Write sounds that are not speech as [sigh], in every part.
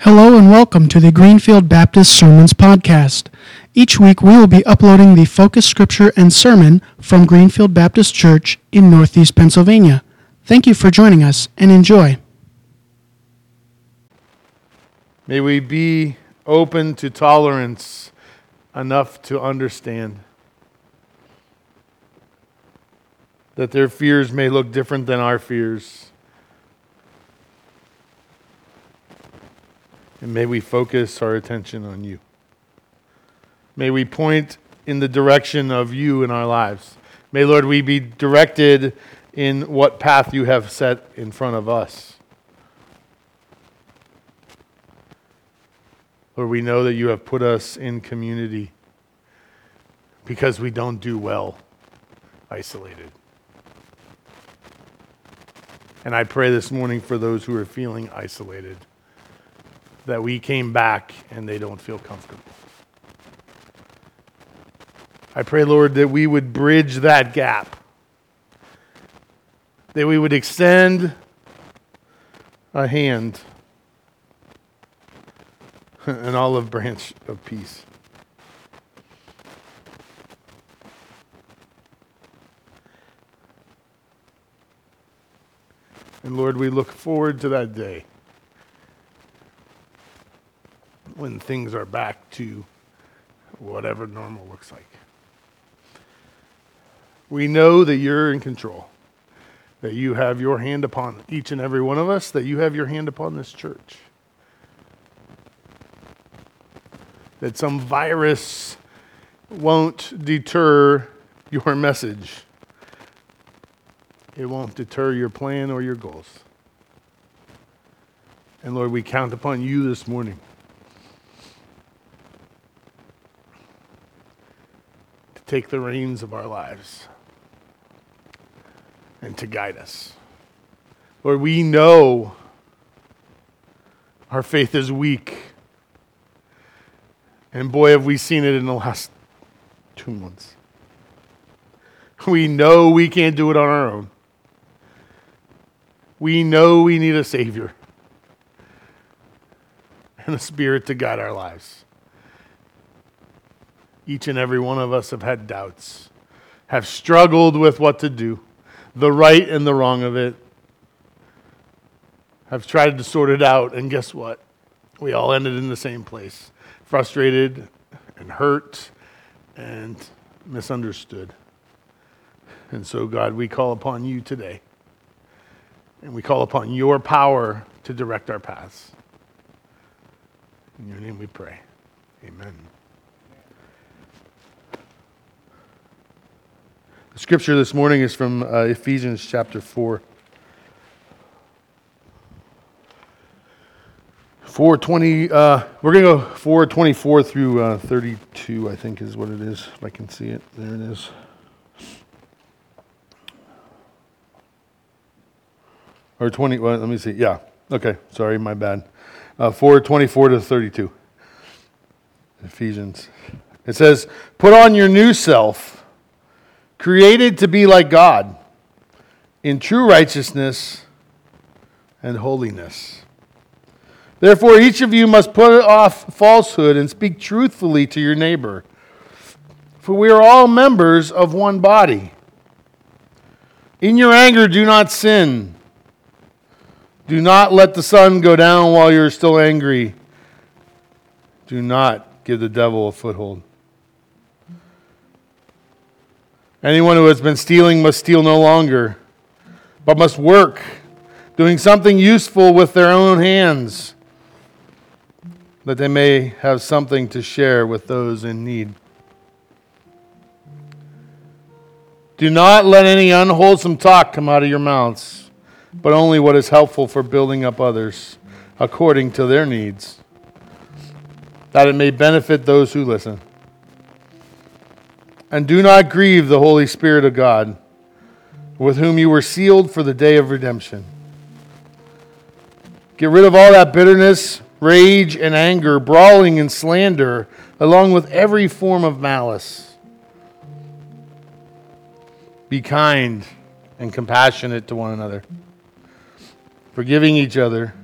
Hello and welcome to the Greenfield Baptist Sermons Podcast. Each week we will be uploading the focus scripture and sermon from Greenfield Baptist Church in Northeast Pennsylvania. Thank you for joining us and enjoy. May we be open to tolerance enough to understand that their fears may look different than our fears. And may we focus our attention on you. May we point in the direction of you in our lives. May, Lord, we be directed in what path you have set in front of us. Lord, we know that you have put us in community because we don't do well isolated. And I pray this morning for those who are feeling isolated that we came back and they don't feel comfortable. I pray, Lord, that we would bridge that gap, that we would extend a hand, an olive branch of peace. And Lord, we look forward to that day. When things are back to whatever normal looks like. We know that you're in control, that you have your hand upon each and every one of us, that you have your hand upon this church. That some virus won't deter your message. It won't deter your plan or your goals. And Lord, we count upon you this morning take the reins of our lives and to guide us. Lord, we know our faith is weak. And boy, have we seen it in the last two months. We know we can't do it on our own. We know we need a Savior and a Spirit to guide our lives. Each and every one of us have had doubts, have struggled with what to do, the right and the wrong of it, have tried to sort it out, and guess what? We all ended in the same place frustrated and hurt and misunderstood. And so, God, we call upon you today. And we call upon your power to direct our paths. In your name we pray. Amen. The scripture this morning is from uh, Ephesians chapter 4. 420, uh, we're going to go 424 through uh, 32, I think is what it is, if I can see it. There it is. Or 20, well, let me see. Yeah, okay, sorry, my bad. Uh, 424 to 32. Ephesians. It says, Put on your new self created to be like God in true righteousness and holiness. Therefore, each of you must put off falsehood and speak truthfully to your neighbor. For we are all members of one body. In your anger, do not sin. Do not let the sun go down while you're still angry. Do not give the devil a foothold. Anyone who has been stealing must steal no longer, but must work, doing something useful with their own hands, that they may have something to share with those in need. Do not let any unwholesome talk come out of your mouths, but only what is helpful for building up others according to their needs, that it may benefit those who listen. And do not grieve the Holy Spirit of God, with whom you were sealed for the day of redemption. Get rid of all that bitterness, rage, and anger, brawling and slander, along with every form of malice. Be kind and compassionate to one another, forgiving each other,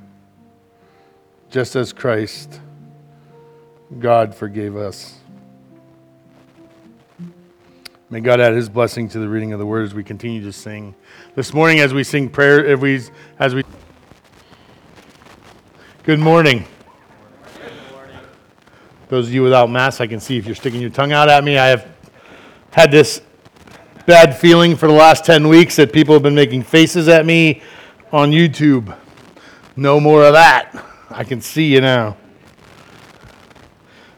just as Christ, God forgave us. May God add his blessing to the reading of the word as we continue to sing. This morning, as we sing prayer, if we, as we. Good morning. Those of you without masks, I can see if you're sticking your tongue out at me. I have had this bad feeling for the last 10 weeks that people have been making faces at me on YouTube. No more of that. I can see you now.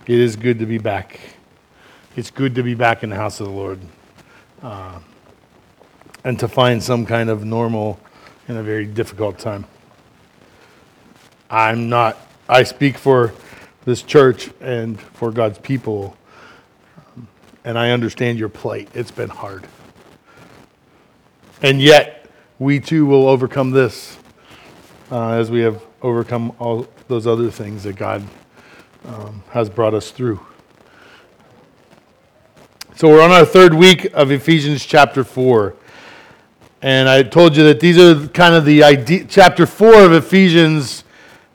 It is good to be back. It's good to be back in the house of the Lord uh, and to find some kind of normal in a very difficult time. I'm not, I speak for this church and for God's people, and I understand your plight. It's been hard. And yet, we too will overcome this uh, as we have overcome all those other things that God um, has brought us through. So we're on our third week of Ephesians chapter 4. And I told you that these are kind of the idea, chapter 4 of Ephesians,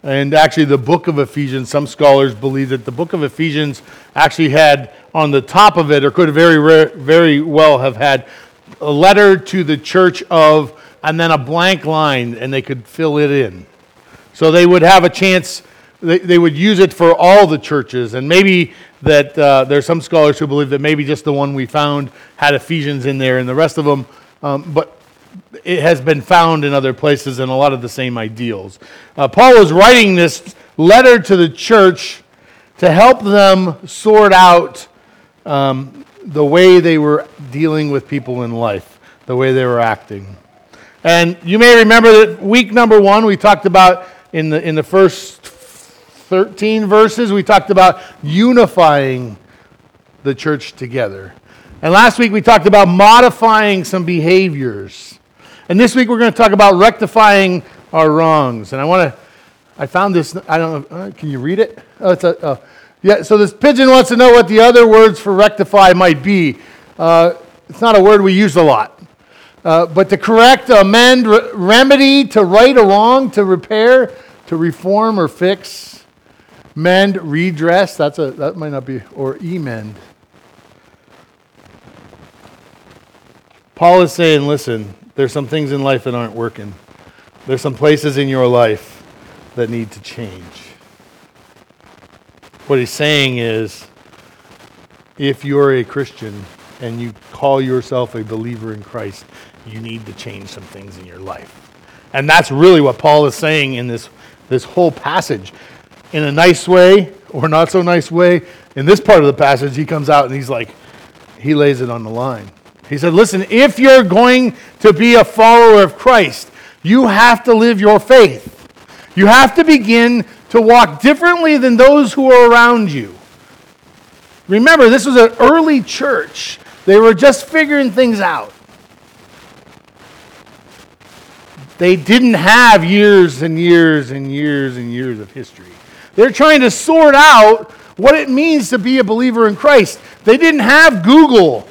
and actually the book of Ephesians. Some scholars believe that the book of Ephesians actually had on the top of it, or could very, very well have had a letter to the church of, and then a blank line, and they could fill it in. So they would have a chance, they, they would use it for all the churches. And maybe that uh, there's some scholars who believe that maybe just the one we found had Ephesians in there and the rest of them, um, but it has been found in other places and a lot of the same ideals. Uh, Paul was writing this letter to the church to help them sort out um, the way they were dealing with people in life, the way they were acting. And you may remember that week number one, we talked about in the, in the first 13 verses, we talked about unifying the church together. And last week we talked about modifying some behaviors. And this week we're going to talk about rectifying our wrongs. And I want to, I found this, I don't know, uh, can you read it? Oh, it's a, oh. Yeah, so this pigeon wants to know what the other words for rectify might be. Uh, it's not a word we use a lot. Uh, but to correct, amend, re- remedy, to right a wrong, to repair, to reform or fix, mend, redress. That's a that might not be or emend. Paul is saying, listen, there's some things in life that aren't working. There's some places in your life that need to change. What he's saying is, if you're a Christian and you call yourself a believer in Christ, you need to change some things in your life. And that's really what Paul is saying in this, this whole passage. In a nice way or not so nice way, in this part of the passage, he comes out and he's like, he lays it on the line. He said, Listen, if you're going to be a follower of Christ, you have to live your faith. You have to begin to walk differently than those who are around you. Remember, this was an early church. They were just figuring things out. They didn't have years and years and years and years of history. They're trying to sort out what it means to be a believer in Christ. They didn't have Google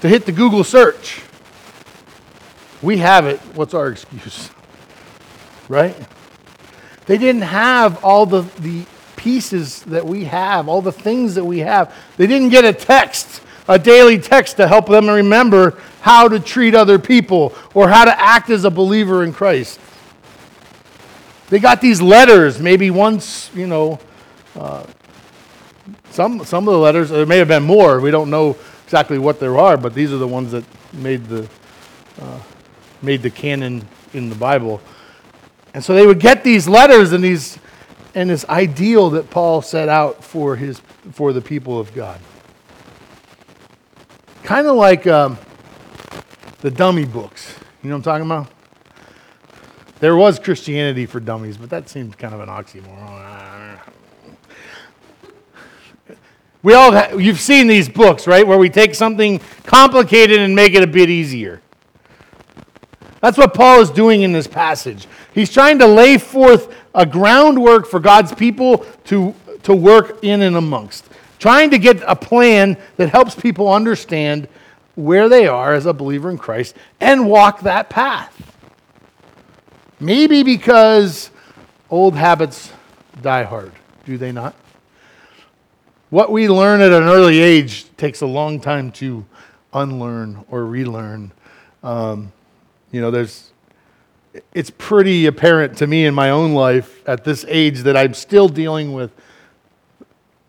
to hit the Google search. We have it. What's our excuse? [laughs] Right? They didn't have all the, the pieces that we have, all the things that we have. They didn't get a text, a daily text to help them remember how to treat other people or how to act as a believer in Christ. They got these letters, maybe once, you know, uh, some, some of the letters, there may have been more, we don't know exactly what there are, but these are the ones that made the, uh, made the canon in the Bible. And so they would get these letters and these and this ideal that Paul set out for his for the people of God. Kind of like um, the dummy books. You know what I'm talking about? There was Christianity for dummies, but that seemed kind of an oxymoron. We all ha- you've seen these books, right, where we take something complicated and make it a bit easier. That's what Paul is doing in this passage. He's trying to lay forth a groundwork for God's people to, to work in and amongst, trying to get a plan that helps people understand where they are as a believer in Christ and walk that path. Maybe because Old habits die hard, do they not? What we learn at an early age takes a long time to unlearn or relearn. Um, you know, there's, it's pretty apparent to me in my own life at this age that I'm still dealing with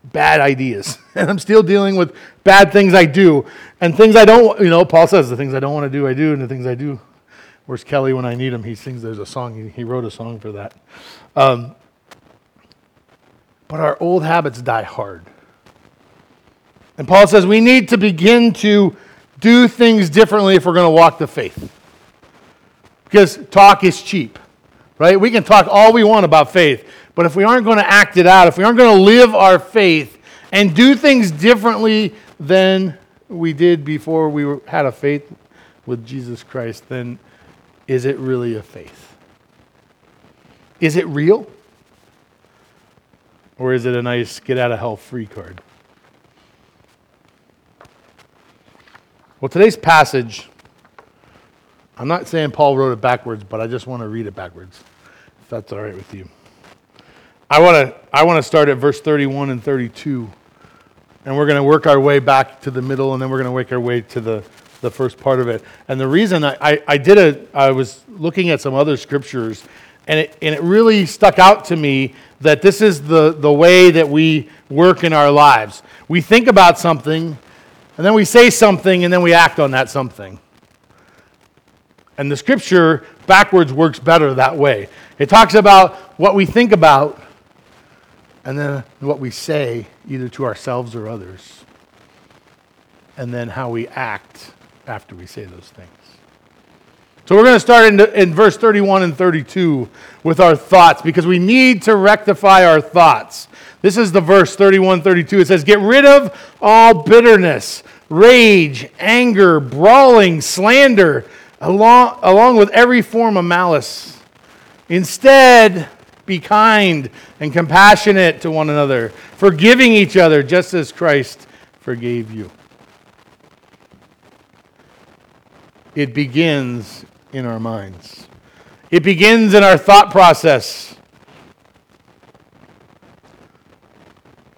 bad ideas. [laughs] And I'm still dealing with bad things I do. And things I don't, you know, Paul says the things I don't want to do, I do, and the things I do. Where's Kelly when I need him? He sings, there's a song, he, wrote a song for that. Um, but our old habits die hard. And Paul says we need to begin to do things differently if we're going to walk the faith. Because talk is cheap, right? We can talk all we want about faith, but if we aren't going to act it out, if we aren't going to live our faith and do things differently than we did before we had a faith with Jesus Christ, then is it really a faith? Is it real? Or is it a nice get out of hell free card? Well, today's passage, I'm not saying Paul wrote it backwards, but I just want to read it backwards, if that's all right with you. I want to I want to start at verse 31 and 32, and we're going to work our way back to the middle, and then we're going to work our way to the, the first part of it. And the reason I, I, I did it, I was looking at some other scriptures, and it, and it really stuck out to me that this is the, the way that we work in our lives. We think about something, and then we say something, and then we act on that something. And the scripture backwards works better that way. It talks about what we think about, and then what we say, either to ourselves or others, and then how we act after we say those things. So we're going to start in, in verse 31 and 32 with our thoughts because we need to rectify our thoughts. This is the verse 31 32. It says, Get rid of all bitterness, rage, anger, brawling, slander, along, along with every form of malice. Instead, be kind and compassionate to one another, forgiving each other just as Christ forgave you. It begins in our minds. It begins in our thought process.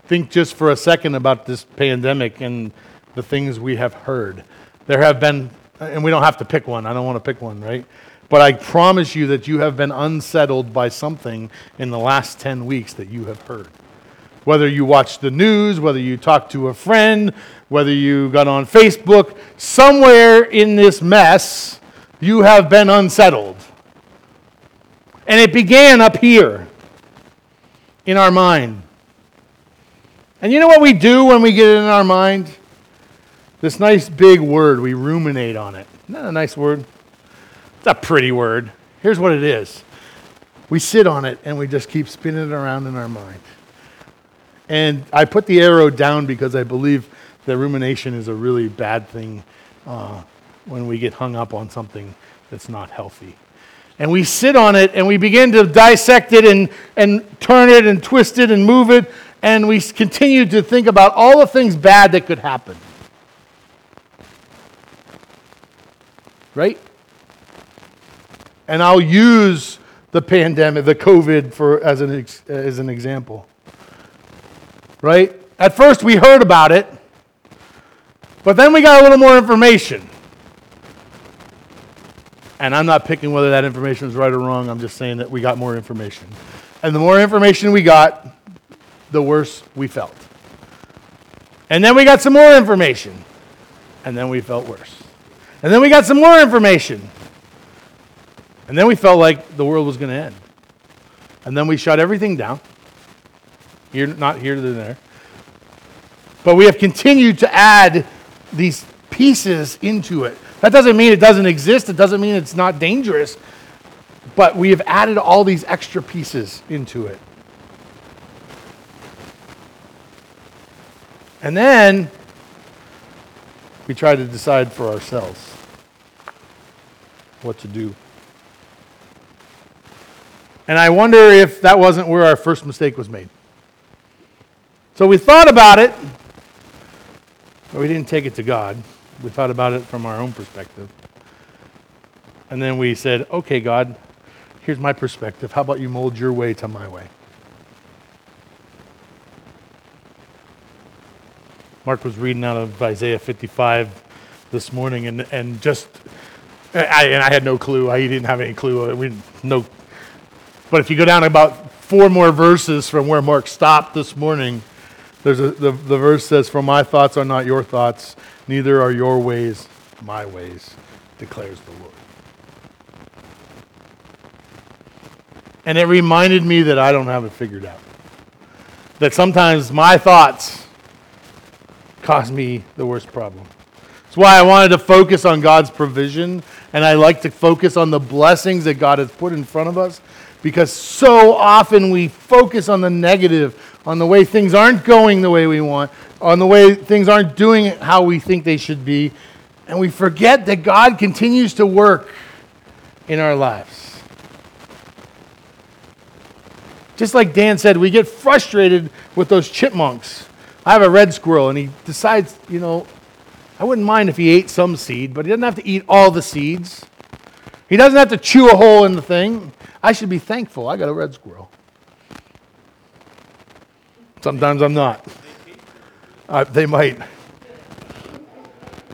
Think just for a second about this pandemic and the things we have heard. There have been, and we don't have to pick one, I don't want to pick one, right? But I promise you that you have been unsettled by something in the last 10 weeks that you have heard. Whether you watch the news, whether you talk to a friend, whether you got on Facebook, somewhere in this mess, you have been unsettled. And it began up here in our mind. And you know what we do when we get it in our mind? This nice big word, we ruminate on it. Isn't that a nice word? It's a pretty word. Here's what it is we sit on it and we just keep spinning it around in our mind. And I put the arrow down because I believe that rumination is a really bad thing uh, when we get hung up on something that's not healthy. And we sit on it and we begin to dissect it and, and turn it and twist it and move it. And we continue to think about all the things bad that could happen. Right? And I'll use the pandemic, the COVID, for, as, an, as an example. Right? At first, we heard about it, but then we got a little more information. And I'm not picking whether that information is right or wrong. I'm just saying that we got more information. And the more information we got, the worse we felt. And then we got some more information. And then we felt worse. And then we got some more information. And then we felt like the world was going to end. And then we shut everything down. Here, not here, than there. But we have continued to add these pieces into it. That doesn't mean it doesn't exist, it doesn't mean it's not dangerous, but we have added all these extra pieces into it. And then we try to decide for ourselves what to do. And I wonder if that wasn't where our first mistake was made. So we thought about it, we didn't take it to God. We thought about it from our own perspective. And then we said, okay, God, here's my perspective. How about you mold your way to my way? Mark was reading out of Isaiah 55 this morning, and, and just, I, and I had no clue. I didn't have any clue. We no. But if you go down about four more verses from where Mark stopped this morning, there's a, the, the verse says, For my thoughts are not your thoughts, neither are your ways my ways, declares the Lord. And it reminded me that I don't have it figured out. That sometimes my thoughts cause me the worst problem. That's why I wanted to focus on God's provision, and I like to focus on the blessings that God has put in front of us, because so often we focus on the negative, on the way things aren't going the way we want, on the way things aren't doing how we think they should be, and we forget that God continues to work in our lives. Just like Dan said, we get frustrated with those chipmunks I have a red squirrel, and he decides, you know, I wouldn't mind if he ate some seed, but he doesn't have to eat all the seeds. He doesn't have to chew a hole in the thing. I should be thankful. I got a red squirrel. Sometimes I'm not. Uh, they might.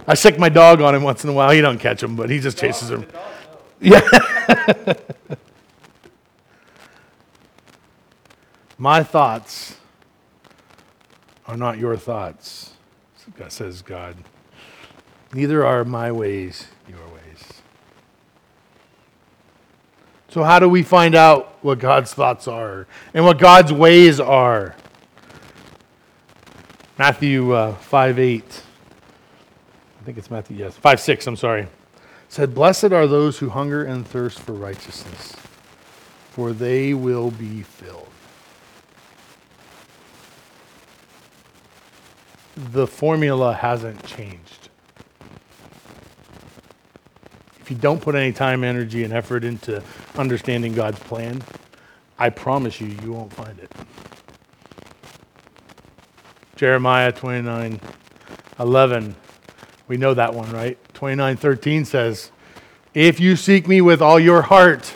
I sick my dog on him once in a while. He don't catch him, but he just chases him. Yeah. [laughs] my thoughts are not your thoughts, says God. Neither are my ways your ways. So, how do we find out what God's thoughts are and what God's ways are? Matthew uh, 5 8. I think it's Matthew, yes. 5 6, I'm sorry. Said, Blessed are those who hunger and thirst for righteousness, for they will be filled. the formula hasn't changed. If you don't put any time, energy, and effort into understanding God's plan, I promise you, you won't find it. Jeremiah 29 11. We know that one, right? 29 13 says, If you seek me with all your heart,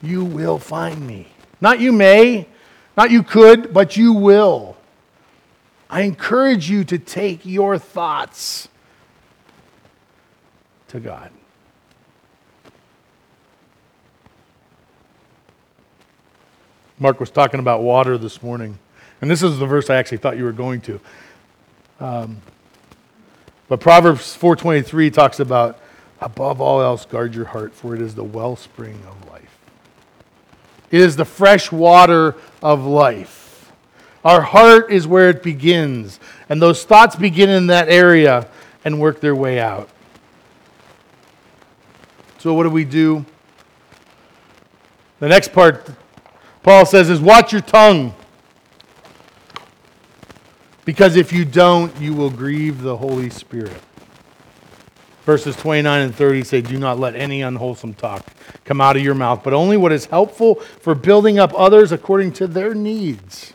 you will find me. Not you may, not you could, but you will. I encourage you to take your thoughts to God. Mark was talking about water this morning, and this is the verse I actually thought you were going to. Um, but Proverbs 4:23 talks about above all else guard your heart for it is the wellspring of life. It is the fresh water of life. Our heart is where it begins, and those thoughts begin in that area and work their way out. So, what do we do? The next part, Paul says, is watch your tongue. Because if you don't, you will grieve the Holy Spirit. Verses 29 and 30 say, Do not let any unwholesome talk come out of your mouth, but only what is helpful for building up others according to their needs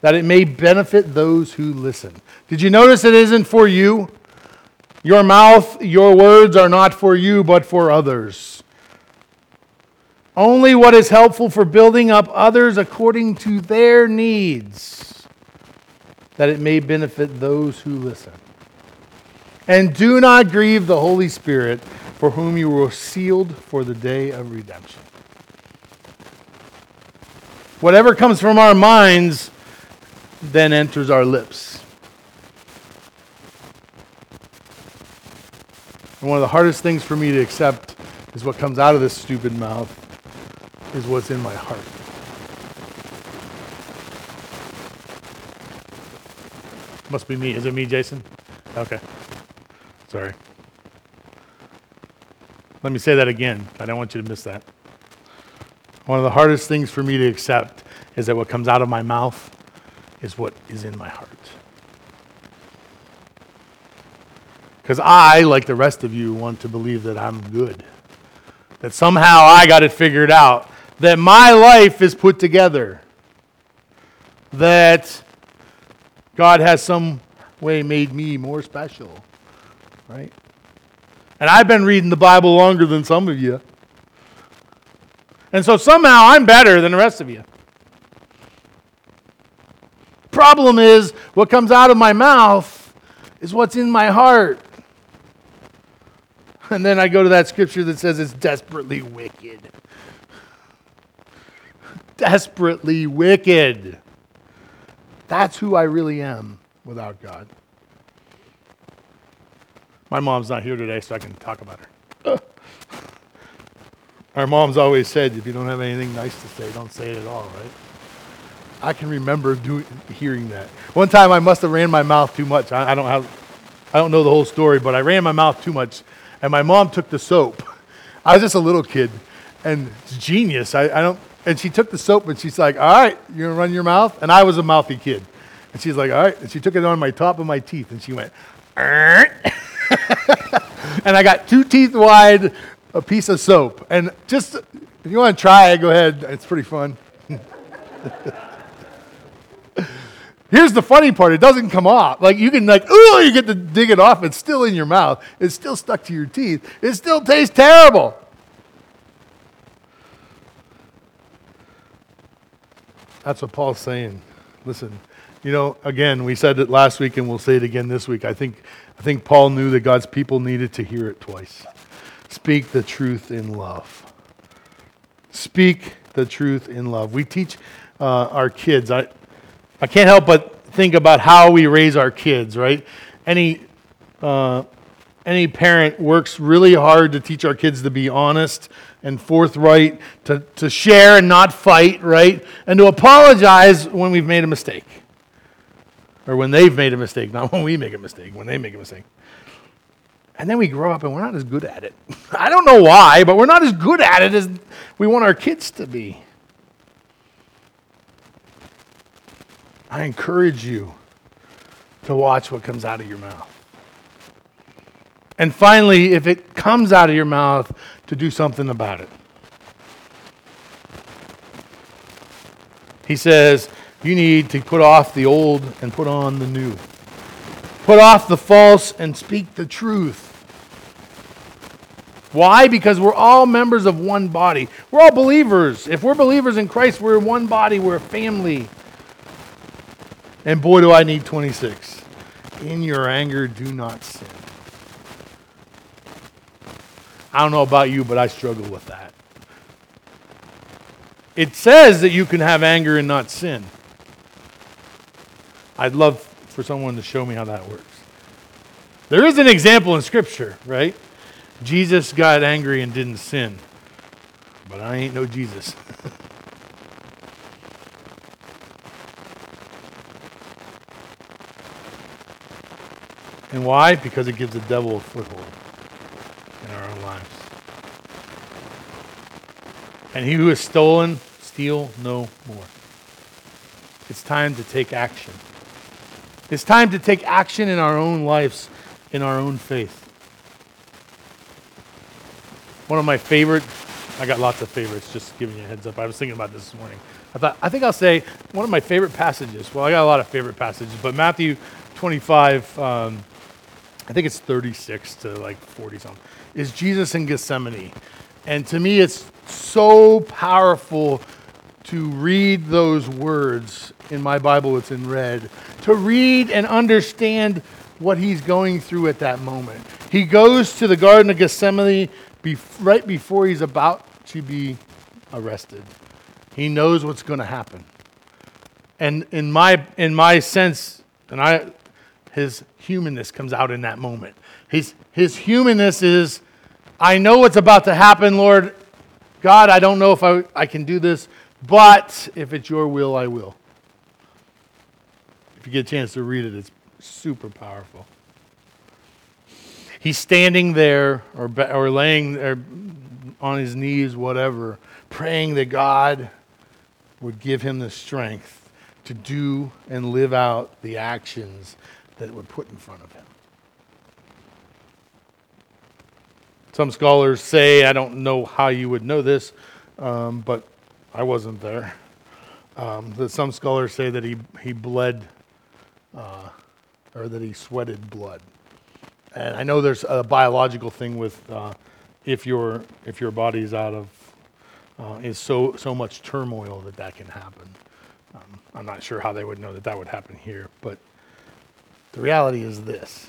that it may benefit those who listen. Did you notice it isn't for you? Your mouth, your words are not for you, but for others. Only what is helpful for building up others according to their needs, that it may benefit those who listen. And do not grieve the Holy Spirit, for whom you were sealed for the day of redemption. Whatever comes from our minds then enters our lips. And one of the hardest things for me to accept is what comes out of this stupid mouth is what's in my heart. Must be me. Is it me, Jason? Okay. Sorry. Let me say that again. I don't want you to miss that. One of the hardest things for me to accept is that what comes out of my mouth is what is in my heart. Because I, like the rest of you, want to believe that I'm good, that somehow I got it figured out, that my life is put together, that God has some way made me more special, right? And I've been reading the Bible longer than some of you. And so somehow I'm better than the rest of you. Problem is, what comes out of my mouth is what's in my heart. And then I go to that scripture that says it's desperately wicked. Desperately wicked. That's who I really am without God. My mom's not here today, so I can talk about her. [laughs] Our mom's always said, if you don't have anything nice to say, don't say it at all, right? I can remember hearing that. One time I must have ran my mouth too much. I, I, don't have, I don't know the whole story, but I ran my mouth too much, and my mom took the soap. I was just a little kid, and it's genius. I, I don't, and she took the soap, and she's like, "All right, you're gonna run your mouth," and I was a mouthy kid, and she's like, "All right," and she took it on my top of my teeth, and she went, [laughs] and I got two teeth wide, a piece of soap, and just if you want to try it, go ahead. It's pretty fun. [laughs] Here's the funny part: it doesn't come off. Like you can like, oh, you get to dig it off. It's still in your mouth. It's still stuck to your teeth. It still tastes terrible. That's what Paul's saying. Listen, you know, again, we said it last week, and we'll say it again this week. I think, I think Paul knew that God's people needed to hear it twice. Speak the truth in love. Speak the truth in love. We teach uh, our kids. I, I can't help but think about how we raise our kids, right? Any, uh, any parent works really hard to teach our kids to be honest and forthright, to, to share and not fight, right? And to apologize when we've made a mistake. Or when they've made a mistake, not when we make a mistake, when they make a mistake. And then we grow up and we're not as good at it. [laughs] I don't know why, but we're not as good at it as we want our kids to be. I encourage you to watch what comes out of your mouth. And finally, if it comes out of your mouth, to do something about it. He says, you need to put off the old and put on the new. Put off the false and speak the truth. Why? Because we're all members of one body. We're all believers. If we're believers in Christ, we're one body, we're a family. And boy, do I need 26. In your anger, do not sin. I don't know about you, but I struggle with that. It says that you can have anger and not sin. I'd love for someone to show me how that works. There is an example in Scripture, right? Jesus got angry and didn't sin. But I ain't no Jesus. [laughs] And why? Because it gives the devil a foothold in our own lives. And he who has stolen, steal no more. It's time to take action. It's time to take action in our own lives, in our own faith. One of my favorite, I got lots of favorites, just giving you a heads up. I was thinking about this this morning. I thought, I think I'll say one of my favorite passages. Well, I got a lot of favorite passages, but Matthew 25, um, I think it's 36 to like 40 something, is Jesus in Gethsemane. And to me, it's so powerful to read those words in my Bible, it's in red, to read and understand what he's going through at that moment. He goes to the Garden of Gethsemane right before he's about to be arrested. He knows what's going to happen. And in my, in my sense, and I, his humanness comes out in that moment. His, his humanness is, I know what's about to happen, Lord. God, I don't know if I, I can do this, but if it's your will, I will. If you get a chance to read it, it's super powerful. He's standing there or, or laying there on his knees, whatever, praying that God would give him the strength to do and live out the actions that were put in front of him. Some scholars say, I don't know how you would know this, um, but I wasn't there. Um, that some scholars say that he, he bled uh, or that he sweated blood. And I know there's a biological thing with uh, if, your, if your body's out of uh, is so, so much turmoil that that can happen. Um, I'm not sure how they would know that that would happen here, but the reality is this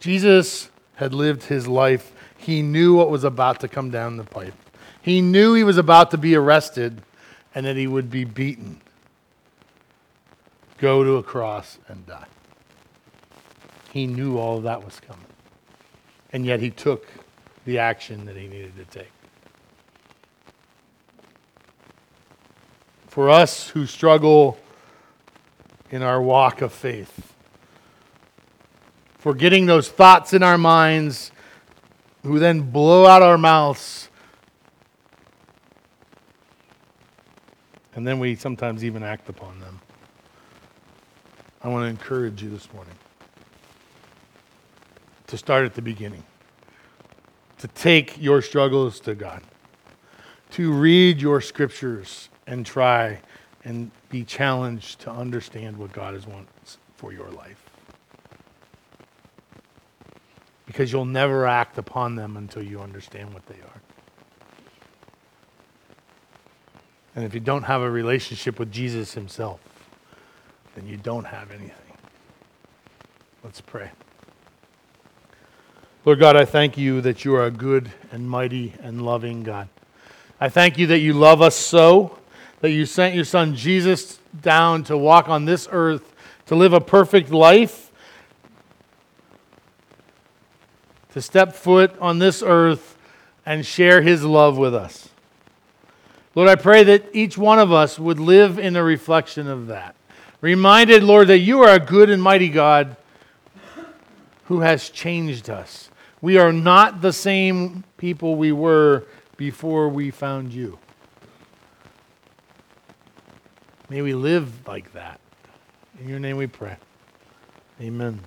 Jesus had lived his life, he knew what was about to come down the pipe. He knew he was about to be arrested and that he would be beaten, go to a cross, and die. He knew all of that was coming. And yet he took the action that he needed to take. For us who struggle in our walk of faith, for getting those thoughts in our minds who then blow out our mouths. And then we sometimes even act upon them. I want to encourage you this morning to start at the beginning, to take your struggles to God, to read your scriptures and try and be challenged to understand what God has wants for your life. Because you'll never act upon them until you understand what they are. And if you don't have a relationship with Jesus himself, then you don't have anything. Let's pray. Lord God, I thank you that you are a good and mighty and loving God. I thank you that you love us so, that you sent your son Jesus down to walk on this earth, to live a perfect life, to step foot on this earth and share his love with us. Lord, I pray that each one of us would live in a reflection of that. Reminded, Lord, that you are a good and mighty God who has changed us. We are not the same people we were before we found you. May we live like that. In your name we pray. Amen.